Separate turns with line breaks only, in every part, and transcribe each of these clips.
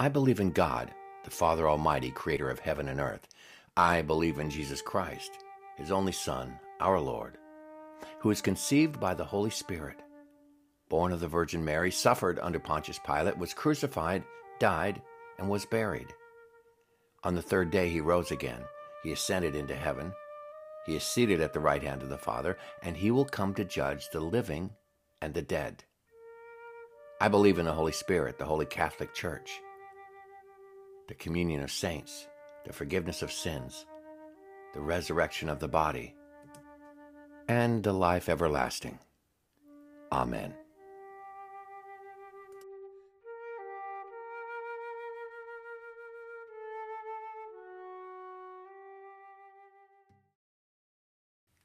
I believe in God, the Father Almighty, creator of heaven and earth. I believe in Jesus Christ, his only Son, our Lord, who was conceived by the Holy Spirit, born of the Virgin Mary, suffered under Pontius Pilate, was crucified, died, and was buried. On the third day he rose again. He ascended into heaven. He is seated at the right hand of the Father, and he will come to judge the living and the dead. I believe in the Holy Spirit, the Holy Catholic Church, the communion of saints, the forgiveness of sins, the resurrection of the body, and the life everlasting. Amen.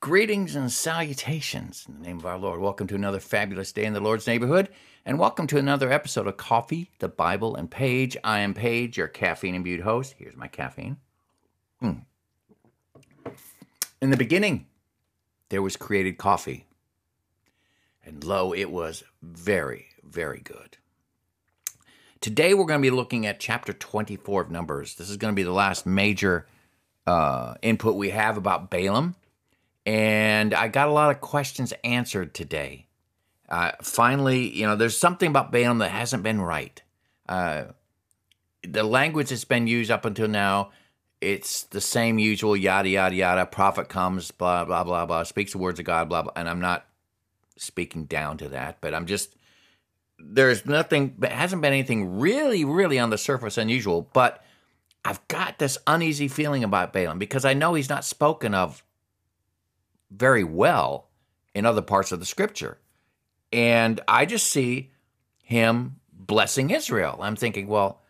Greetings and salutations in the name of our Lord. Welcome to another fabulous day in the Lord's neighborhood, and welcome to another episode of Coffee, the Bible, and Paige. I am Paige, your caffeine imbued host. Here's my caffeine. Mm. In the beginning, there was created coffee, and lo, it was very, very good. Today, we're going to be looking at chapter 24 of Numbers. This is going to be the last major uh, input we have about Balaam and I got a lot of questions answered today. Uh, finally, you know, there's something about Balaam that hasn't been right. Uh, the language that's been used up until now, it's the same usual yada yada yada. Prophet comes, blah blah blah blah, speaks the words of God, blah blah. And I'm not speaking down to that, but I'm just there's nothing, hasn't been anything really, really on the surface unusual. But I've got this uneasy feeling about Balaam because I know he's not spoken of very well in other parts of the scripture. And I just see him blessing Israel. I'm thinking, well,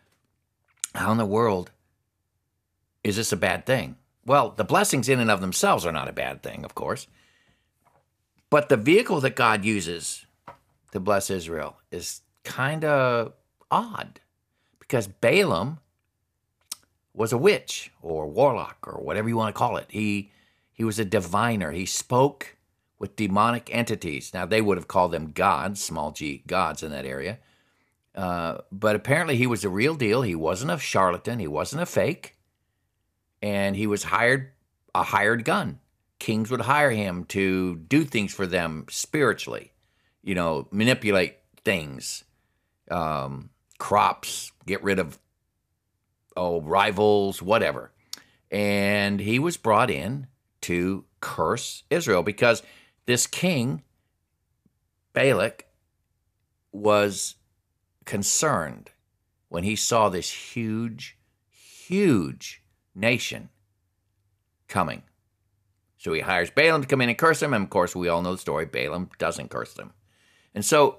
how in the world is this a bad thing? Well, the blessings in and of themselves are not a bad thing, of course. But the vehicle that God uses to bless Israel is kind of odd because Balaam was a witch or warlock or whatever you want to call it. He he was a diviner. He spoke with demonic entities. Now, they would have called them gods, small g gods in that area. Uh, but apparently, he was a real deal. He wasn't a charlatan. He wasn't a fake. And he was hired, a hired gun. Kings would hire him to do things for them spiritually, you know, manipulate things, um, crops, get rid of oh rivals, whatever. And he was brought in to curse Israel because this king, Balak, was concerned when he saw this huge, huge nation coming. So he hires Balaam to come in and curse them. And of course, we all know the story. Balaam doesn't curse them. And so,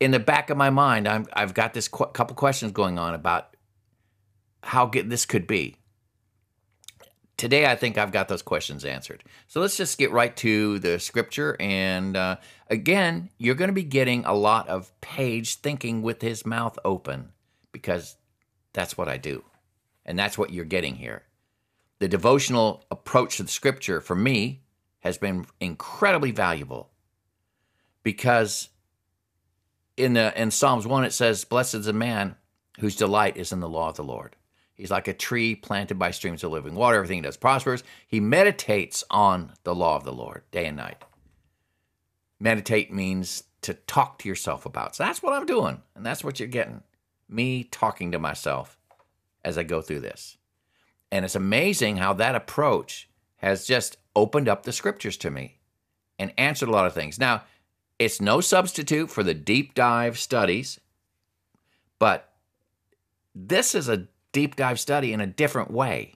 in the back of my mind, i have got this qu- couple questions going on about how good this could be today I think I've got those questions answered. So let's just get right to the scripture. And uh, again, you're going to be getting a lot of Paige thinking with his mouth open because that's what I do. And that's what you're getting here. The devotional approach to the scripture for me has been incredibly valuable because in the in Psalms 1 it says blessed is the man whose delight is in the law of the Lord. He's like a tree planted by streams of living water. Everything he does prospers. He meditates on the law of the Lord day and night. Meditate means to talk to yourself about. So that's what I'm doing. And that's what you're getting. Me talking to myself as I go through this. And it's amazing how that approach has just opened up the scriptures to me and answered a lot of things. Now, it's no substitute for the deep dive studies, but this is a deep dive study in a different way.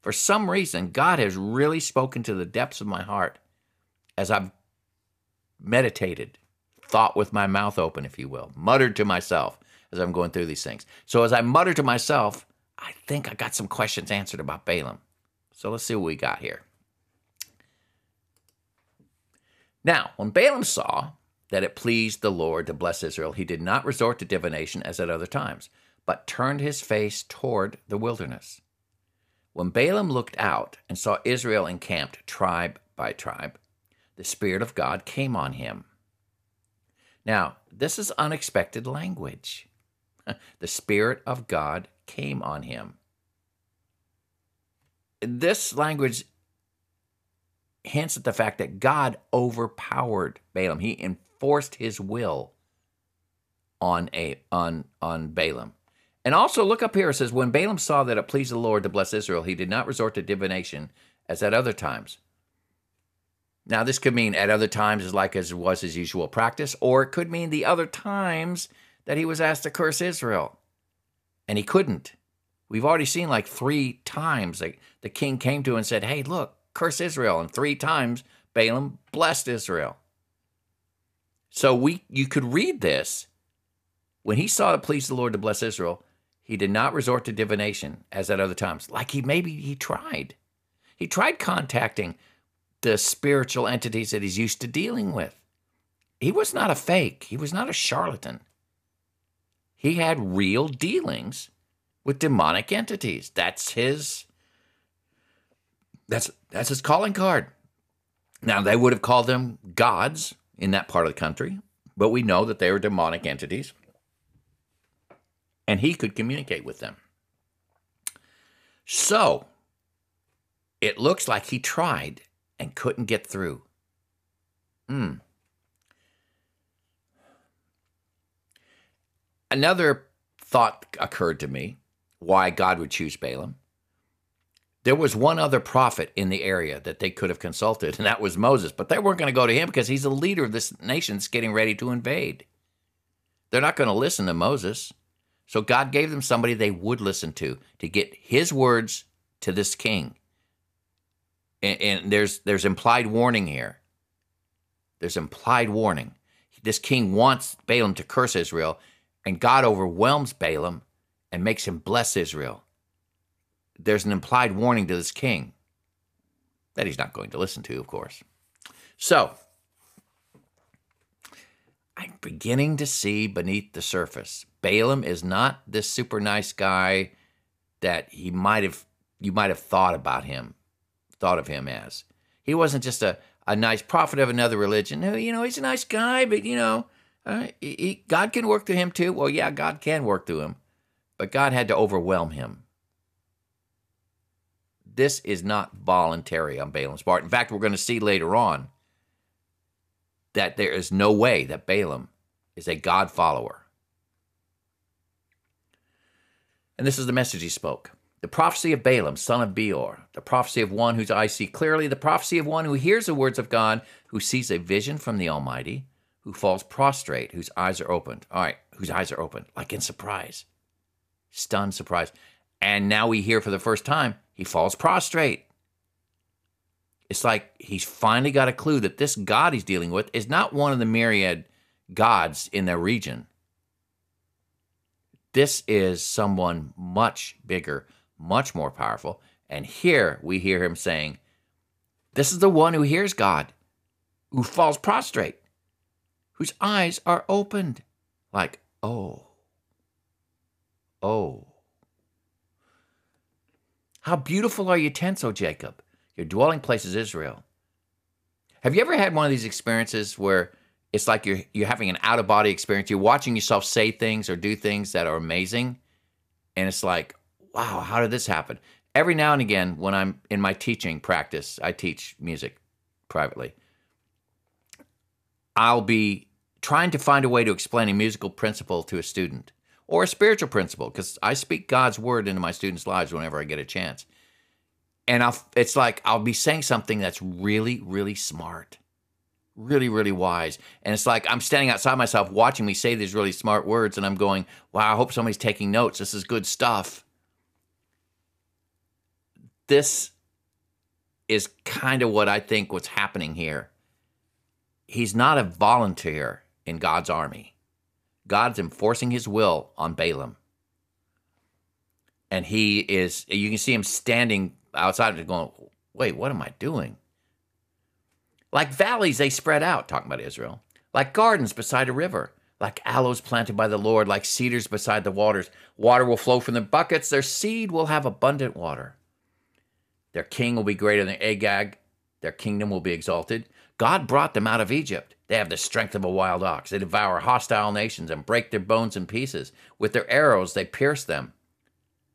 For some reason, God has really spoken to the depths of my heart as I've meditated, thought with my mouth open, if you will, muttered to myself as I'm going through these things. So as I mutter to myself, I think I got some questions answered about Balaam. So let's see what we got here. Now, when Balaam saw that it pleased the Lord to bless Israel, he did not resort to divination as at other times but turned his face toward the wilderness. When Balaam looked out and saw Israel encamped tribe by tribe, the Spirit of God came on him. Now, this is unexpected language. the Spirit of God came on him. This language hints at the fact that God overpowered Balaam. He enforced his will on a on on Balaam. And also look up here it says when Balaam saw that it pleased the Lord to bless Israel, he did not resort to divination as at other times. Now this could mean at other times as like as was his usual practice, or it could mean the other times that he was asked to curse Israel. And he couldn't. We've already seen like three times like the king came to him and said, Hey, look, curse Israel. And three times Balaam blessed Israel. So we you could read this. When he saw it pleased the Lord to bless Israel, he did not resort to divination as at other times. Like he maybe he tried. He tried contacting the spiritual entities that he's used to dealing with. He was not a fake. He was not a charlatan. He had real dealings with demonic entities. That's his that's that's his calling card. Now they would have called them gods in that part of the country, but we know that they were demonic entities. And he could communicate with them. So it looks like he tried and couldn't get through. Hmm. Another thought occurred to me why God would choose Balaam. There was one other prophet in the area that they could have consulted, and that was Moses. But they weren't going to go to him because he's the leader of this nation that's getting ready to invade. They're not going to listen to Moses. So God gave them somebody they would listen to to get his words to this king. And, and there's there's implied warning here. There's implied warning. This king wants Balaam to curse Israel, and God overwhelms Balaam and makes him bless Israel there's an implied warning to this king that he's not going to listen to, of course. So, I'm beginning to see beneath the surface. Balaam is not this super nice guy that he might have you might have thought about him, thought of him as. He wasn't just a, a nice prophet of another religion. You know, he's a nice guy, but you know, uh, he, God can work through him too. Well, yeah, God can work through him, but God had to overwhelm him this is not voluntary on Balaam's part. In fact, we're going to see later on that there is no way that Balaam is a God follower. And this is the message he spoke. The prophecy of Balaam, son of Beor, the prophecy of one whose eyes see clearly, the prophecy of one who hears the words of God, who sees a vision from the Almighty, who falls prostrate, whose eyes are opened. All right, whose eyes are opened, like in surprise, stunned surprise. And now we hear for the first time he falls prostrate. It's like he's finally got a clue that this God he's dealing with is not one of the myriad gods in their region. This is someone much bigger, much more powerful. And here we hear him saying, This is the one who hears God, who falls prostrate, whose eyes are opened. Like, oh, oh. How beautiful are your tents, O Jacob? Your dwelling place is Israel. Have you ever had one of these experiences where it's like you're you're having an out of body experience? You're watching yourself say things or do things that are amazing, and it's like, wow, how did this happen? Every now and again, when I'm in my teaching practice, I teach music privately. I'll be trying to find a way to explain a musical principle to a student or a spiritual principle because I speak God's word into my students' lives whenever I get a chance. And I'll, it's like I'll be saying something that's really, really smart, really, really wise. And it's like I'm standing outside myself watching me say these really smart words, and I'm going, wow, I hope somebody's taking notes. This is good stuff. This is kind of what I think what's happening here. He's not a volunteer in God's army. God's enforcing his will on Balaam. And he is, you can see him standing outside of going, wait, what am I doing? Like valleys, they spread out, talking about Israel, like gardens beside a river, like aloes planted by the Lord, like cedars beside the waters. Water will flow from their buckets, their seed will have abundant water. Their king will be greater than Agag, their kingdom will be exalted. God brought them out of Egypt. They have the strength of a wild ox. They devour hostile nations and break their bones in pieces. With their arrows, they pierce them.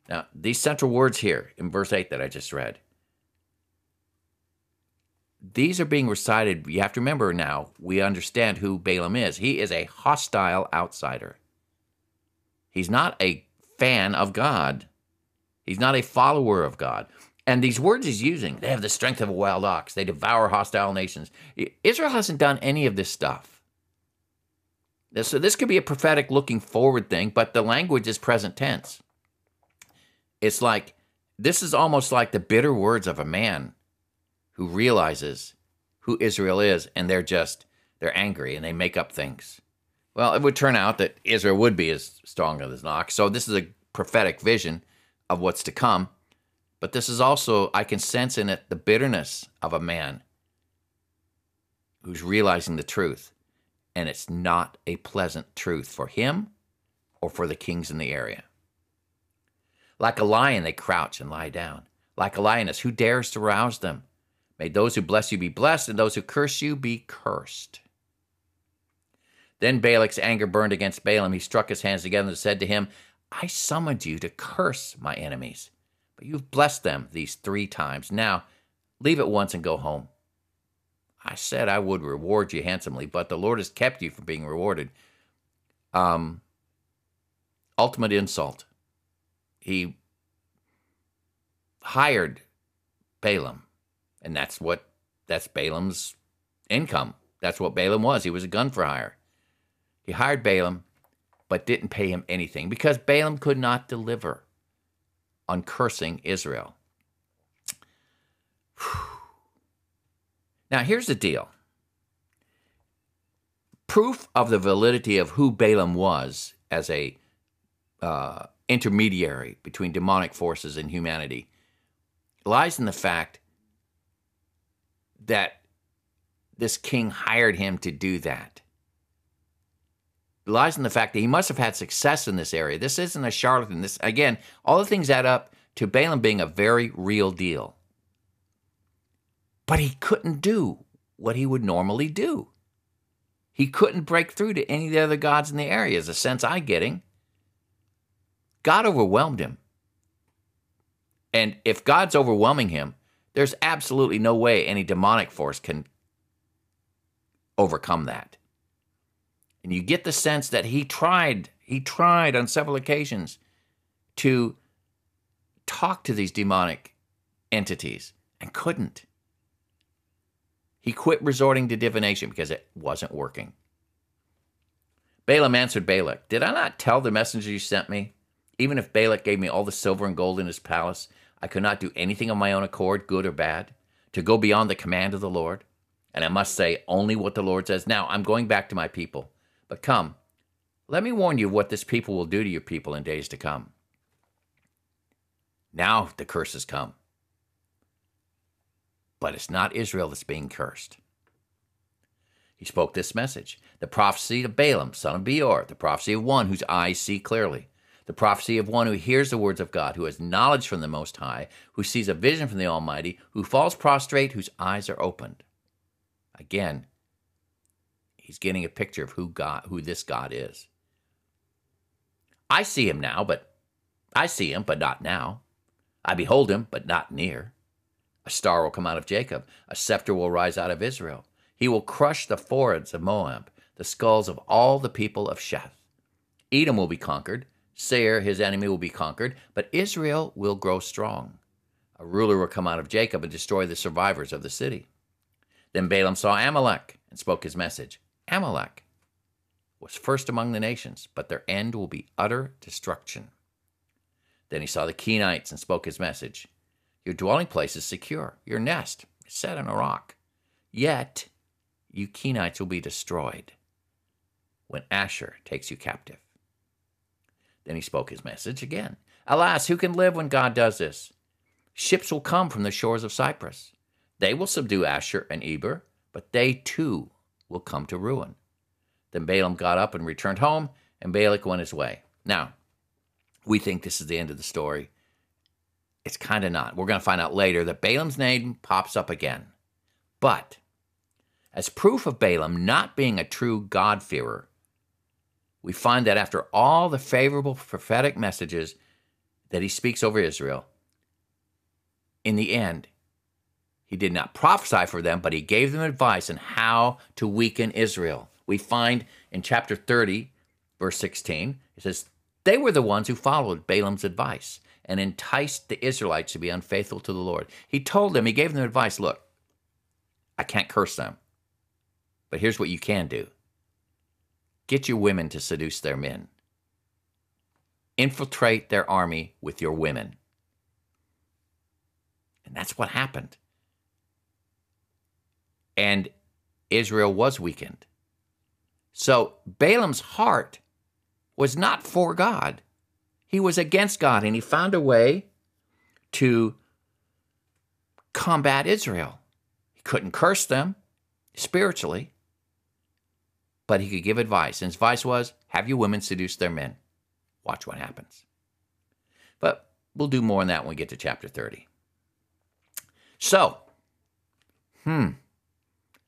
Now, these central words here in verse 8 that I just read, these are being recited. You have to remember now, we understand who Balaam is. He is a hostile outsider. He's not a fan of God, he's not a follower of God. And these words he's using, they have the strength of a wild ox. They devour hostile nations. Israel hasn't done any of this stuff. So this could be a prophetic looking forward thing, but the language is present tense. It's like, this is almost like the bitter words of a man who realizes who Israel is, and they're just, they're angry and they make up things. Well, it would turn out that Israel would be as strong as an. So this is a prophetic vision of what's to come. But this is also, I can sense in it the bitterness of a man who's realizing the truth. And it's not a pleasant truth for him or for the kings in the area. Like a lion, they crouch and lie down. Like a lioness, who dares to rouse them? May those who bless you be blessed, and those who curse you be cursed. Then Balak's anger burned against Balaam. He struck his hands together and said to him, I summoned you to curse my enemies, but you've blessed them these three times. Now, leave at once and go home. I said I would reward you handsomely, but the Lord has kept you from being rewarded. Um, ultimate insult. He hired Balaam and that's what that's Balaam's income. That's what Balaam was. He was a gun for hire. He hired Balaam, but didn't pay him anything because Balaam could not deliver on cursing Israel. Now, here's the deal proof of the validity of who Balaam was as a uh, intermediary between demonic forces and humanity lies in the fact that this king hired him to do that. It lies in the fact that he must have had success in this area. This isn't a charlatan. This again, all the things add up to Balaam being a very real deal. But he couldn't do what he would normally do. He couldn't break through to any of the other gods in the area, is the sense I'm getting. God overwhelmed him. And if God's overwhelming him, there's absolutely no way any demonic force can overcome that. And you get the sense that he tried, he tried on several occasions to talk to these demonic entities and couldn't. He quit resorting to divination because it wasn't working. Balaam answered Balak, Did I not tell the messenger you sent me? Even if Balak gave me all the silver and gold in his palace, I could not do anything of my own accord, good or bad, to go beyond the command of the Lord. And I must say only what the Lord says. Now, I'm going back to my people. But come, let me warn you what this people will do to your people in days to come. Now the curses come. But it's not Israel that's being cursed. He spoke this message the prophecy of Balaam, son of Beor, the prophecy of one whose eyes see clearly the prophecy of one who hears the words of God, who has knowledge from the Most High, who sees a vision from the Almighty, who falls prostrate, whose eyes are opened. Again, he's getting a picture of who God, who this God is. I see him now, but I see him, but not now. I behold him, but not near. A star will come out of Jacob, a scepter will rise out of Israel. He will crush the foreheads of Moab, the skulls of all the people of Sheth. Edom will be conquered, Seir, his enemy, will be conquered, but Israel will grow strong. A ruler will come out of Jacob and destroy the survivors of the city. Then Balaam saw Amalek and spoke his message. Amalek was first among the nations, but their end will be utter destruction. Then he saw the Kenites and spoke his message. Your dwelling place is secure, your nest is set on a rock. Yet you Kenites will be destroyed when Asher takes you captive. Then he spoke his message again. Alas, who can live when God does this? Ships will come from the shores of Cyprus. They will subdue Asher and Eber, but they too will come to ruin. Then Balaam got up and returned home, and Balak went his way. Now, we think this is the end of the story. It's kind of not. We're going to find out later that Balaam's name pops up again. But As proof of Balaam not being a true God-fearer, we find that after all the favorable prophetic messages that he speaks over Israel, in the end, he did not prophesy for them, but he gave them advice on how to weaken Israel. We find in chapter 30, verse 16, it says, They were the ones who followed Balaam's advice and enticed the Israelites to be unfaithful to the Lord. He told them, he gave them advice look, I can't curse them, but here's what you can do get your women to seduce their men, infiltrate their army with your women. And that's what happened and Israel was weakened. So Balaam's heart was not for God. He was against God, and he found a way to combat Israel. He couldn't curse them spiritually, but he could give advice. And his advice was have your women seduce their men. Watch what happens. But we'll do more on that when we get to chapter 30. So, hmm,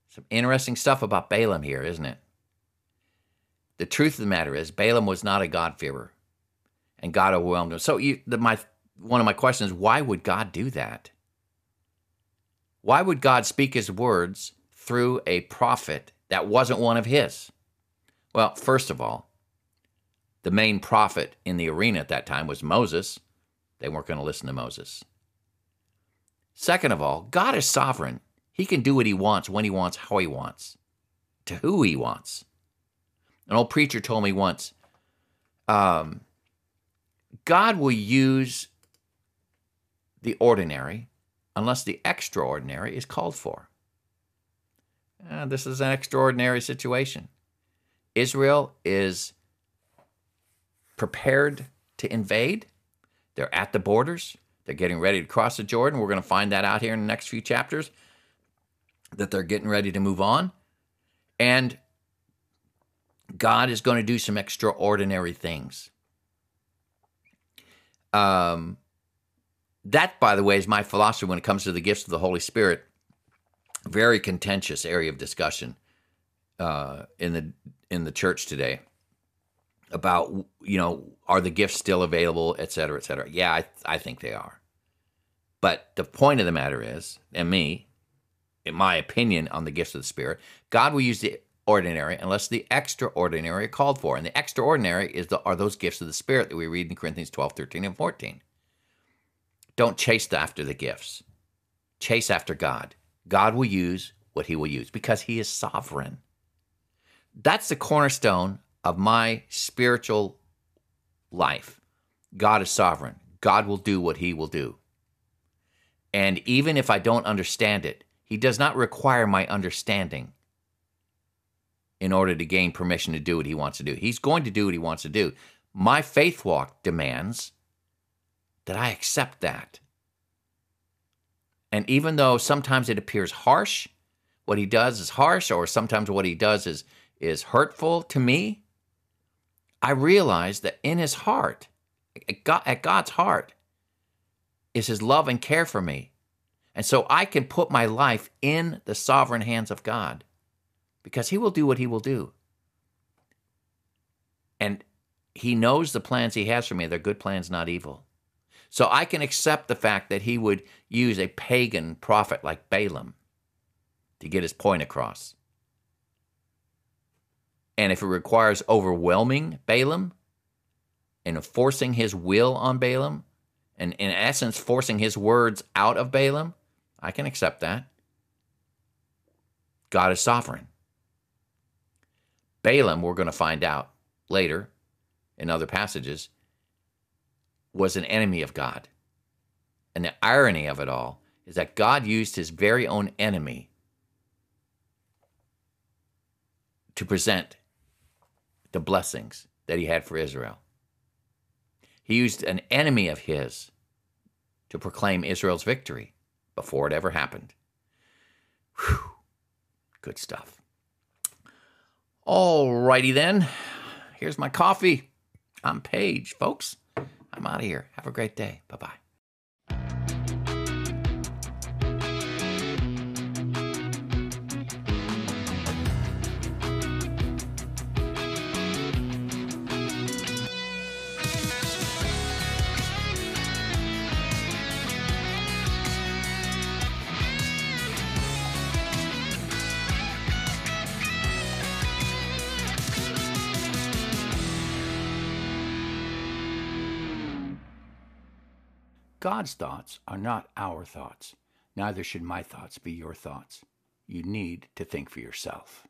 some interesting stuff about Balaam here, isn't it? The truth of the matter is, Balaam was not a God-fearer, and God overwhelmed him. So, you, the, my one of my questions is, why would God do that? Why would God speak His words through a prophet that wasn't one of His? Well, first of all, the main prophet in the arena at that time was Moses. They weren't going to listen to Moses. Second of all, God is sovereign. He can do what he wants, when he wants, how he wants, to who he wants. An old preacher told me once um, God will use the ordinary unless the extraordinary is called for. Uh, this is an extraordinary situation. Israel is prepared to invade. They're at the borders. They're getting ready to cross the Jordan. We're going to find that out here in the next few chapters that they're getting ready to move on. And God is going to do some extraordinary things. Um, that, by the way, is my philosophy when it comes to the gifts of the Holy Spirit. Very contentious area of discussion uh, in the in the church today about you know are the gifts still available, et cetera, et cetera. Yeah, I I think they are. But the point of the matter is, and me, in my opinion, on the gifts of the Spirit. God will use the ordinary unless the extraordinary are called for. And the extraordinary is the, are those gifts of the Spirit that we read in Corinthians 12, 13, and 14. Don't chase after the gifts. Chase after God. God will use what he will use because he is sovereign. That's the cornerstone of my spiritual life. God is sovereign. God will do what he will do. And even if I don't understand it, he does not require my understanding in order to gain permission to do what he wants to do. He's going to do what he wants to do. My faith walk demands that I accept that. And even though sometimes it appears harsh, what he does is harsh, or sometimes what he does is, is hurtful to me, I realize that in his heart, at God's heart, is his love and care for me. And so I can put my life in the sovereign hands of God because He will do what He will do. And He knows the plans He has for me. They're good plans, not evil. So I can accept the fact that He would use a pagan prophet like Balaam to get His point across. And if it requires overwhelming Balaam and enforcing His will on Balaam, and in essence forcing His words out of Balaam, I can accept that. God is sovereign. Balaam, we're going to find out later in other passages, was an enemy of God. And the irony of it all is that God used his very own enemy to present the blessings that he had for Israel. He used an enemy of his to proclaim Israel's victory before it ever happened. Whew. Good stuff. All righty then. Here's my coffee. I'm Paige, folks. I'm out of here. Have a great day. Bye bye. God's thoughts are not our thoughts. Neither should my thoughts be your thoughts. You need to think for yourself.